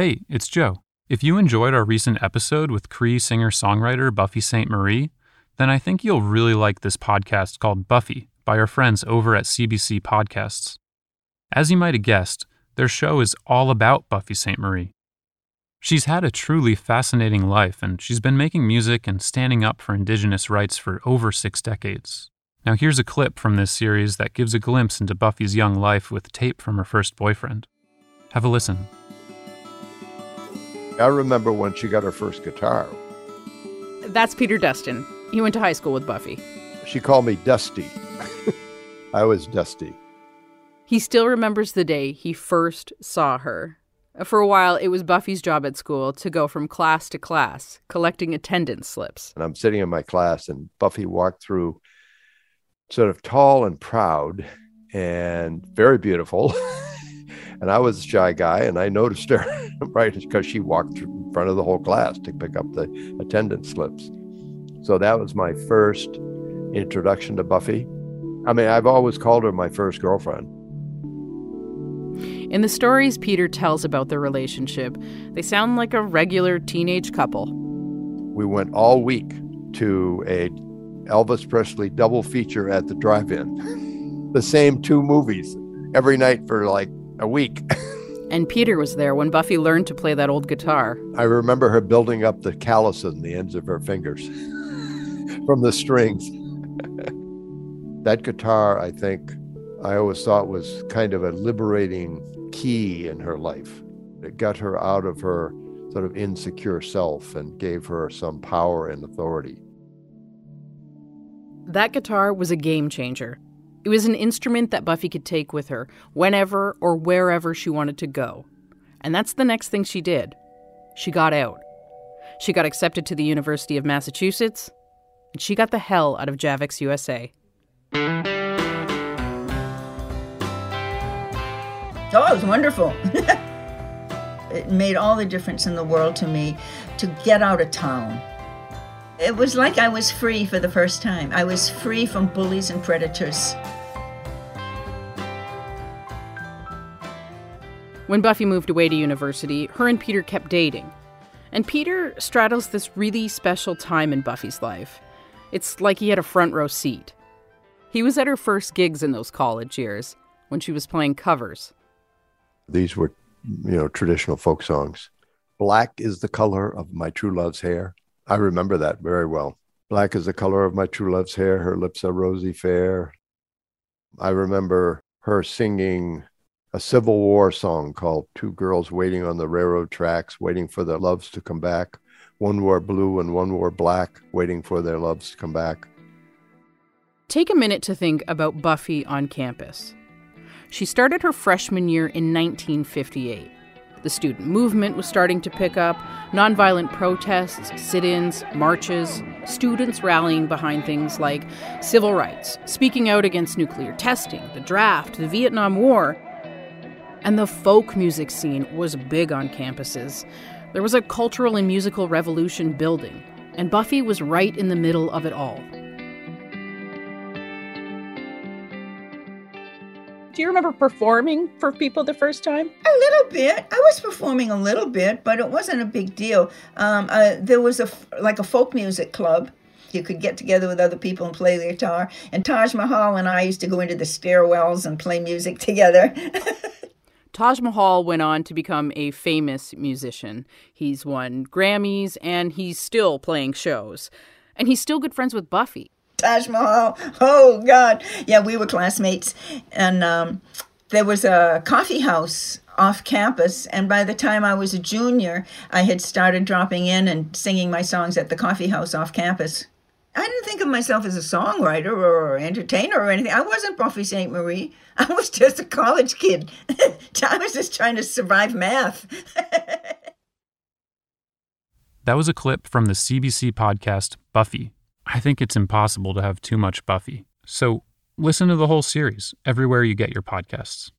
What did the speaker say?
Hey, it's Joe. If you enjoyed our recent episode with Cree singer songwriter Buffy Sainte-Marie, then I think you'll really like this podcast called Buffy by our friends over at CBC Podcasts. As you might have guessed, their show is all about Buffy Sainte-Marie. She's had a truly fascinating life, and she's been making music and standing up for Indigenous rights for over six decades. Now, here's a clip from this series that gives a glimpse into Buffy's young life with tape from her first boyfriend. Have a listen. I remember when she got her first guitar. That's Peter Dustin. He went to high school with Buffy. She called me Dusty. I was Dusty. He still remembers the day he first saw her. For a while, it was Buffy's job at school to go from class to class, collecting attendance slips. And I'm sitting in my class, and Buffy walked through, sort of tall and proud and very beautiful. And I was a shy guy, and I noticed her right because she walked in front of the whole class to pick up the attendance slips. So that was my first introduction to Buffy. I mean, I've always called her my first girlfriend. In the stories Peter tells about their relationship, they sound like a regular teenage couple. We went all week to a Elvis Presley double feature at the drive-in. the same two movies every night for like a week. and Peter was there when Buffy learned to play that old guitar. I remember her building up the calluses in the ends of her fingers from the strings. that guitar, I think, I always thought was kind of a liberating key in her life. It got her out of her sort of insecure self and gave her some power and authority. That guitar was a game changer. It was an instrument that Buffy could take with her whenever or wherever she wanted to go. And that's the next thing she did. She got out. She got accepted to the University of Massachusetts, and she got the hell out of Javix USA. Oh, it was wonderful. it made all the difference in the world to me to get out of town. It was like I was free for the first time. I was free from bullies and predators. When Buffy moved away to university, her and Peter kept dating. And Peter straddles this really special time in Buffy's life. It's like he had a front row seat. He was at her first gigs in those college years when she was playing covers. These were, you know, traditional folk songs. Black is the color of my true love's hair. I remember that very well. Black is the color of my true love's hair. Her lips are rosy fair. I remember her singing a Civil War song called Two Girls Waiting on the Railroad Tracks, Waiting for Their Loves to Come Back. One wore blue and one wore black, waiting for their loves to come back. Take a minute to think about Buffy on campus. She started her freshman year in 1958. The student movement was starting to pick up, nonviolent protests, sit ins, marches, students rallying behind things like civil rights, speaking out against nuclear testing, the draft, the Vietnam War, and the folk music scene was big on campuses. There was a cultural and musical revolution building, and Buffy was right in the middle of it all. Do you remember performing for people the first time? A little bit. I was performing a little bit, but it wasn't a big deal. Um, uh, there was a like a folk music club. You could get together with other people and play the guitar. And Taj Mahal and I used to go into the stairwells and play music together. Taj Mahal went on to become a famous musician. He's won Grammys and he's still playing shows. And he's still good friends with Buffy. Taj Mahal. Oh, God. Yeah, we were classmates. And um, there was a coffee house off campus. And by the time I was a junior, I had started dropping in and singing my songs at the coffee house off campus. I didn't think of myself as a songwriter or entertainer or anything. I wasn't Buffy Sainte-Marie. I was just a college kid. I was just trying to survive math. that was a clip from the CBC podcast Buffy. I think it's impossible to have too much Buffy. So listen to the whole series everywhere you get your podcasts.